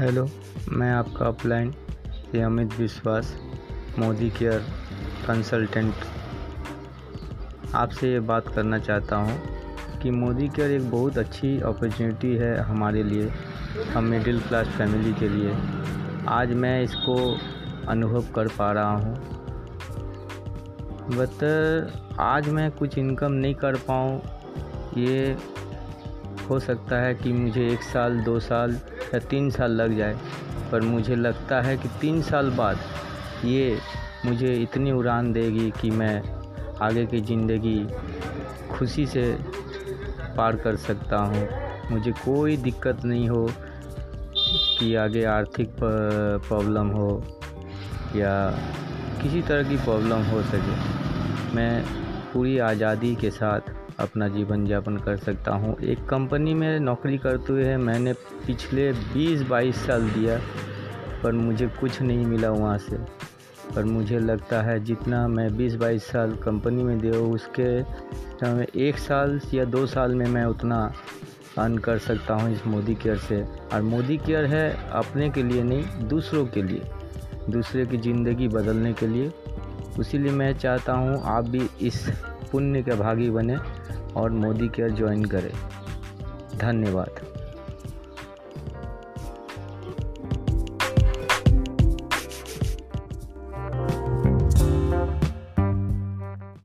Hello, मैं आपका upline से अमित विश्वास, मोदी केयर कंसल्टेंट। आपसे ये बात करना चाहता हूँ कि मोदी केयर एक बहुत अच्छी अपॉर्चुनिटी है हमारे लिए, हम मिडिल क्लास फैमिली के लिए। आज मैं इसको अनुभव कर पा रहा हूँ। बट, आज मैं कुछ इनकम नहीं कर पाऊँ, ये हो सकता है कि मुझे एक साल, दो साल या तीन साल लग जाए, पर मुझे लगता है कि तीन साल बाद ये मुझे इतनी उड़ान देगी कि मैं आगे की ज़िंदगी खुशी से पार कर सकता हूँ। मुझे कोई दिक्कत नहीं हो कि आगे आर्थिक प्रॉब्लम हो या किसी तरह की प्रॉब्लम हो सके। मैं पूरी आज़ादी के साथ अपना जीवन यापन कर सकता हूँ। एक कंपनी में नौकरी करते हुए मैंने पिछले 20-22 साल दिया, पर मुझे कुछ नहीं मिला वहाँ से। पर मुझे लगता है जितना मैं 20-22 साल कंपनी में दे उसके एक साल या दो साल में मैं उतना अर्न कर सकता हूँ इस मोदी केयर से। और मोदी केयर है अपने के लिए नहीं, दूसरों के लिए। दूसरे की ज़िंदगी बदलने के लिए। इसीलिए मैं चाहता हूँ आप भी इस पुण्य के भागी बने और मोदी केयर ज्वाइन करें। धन्यवाद।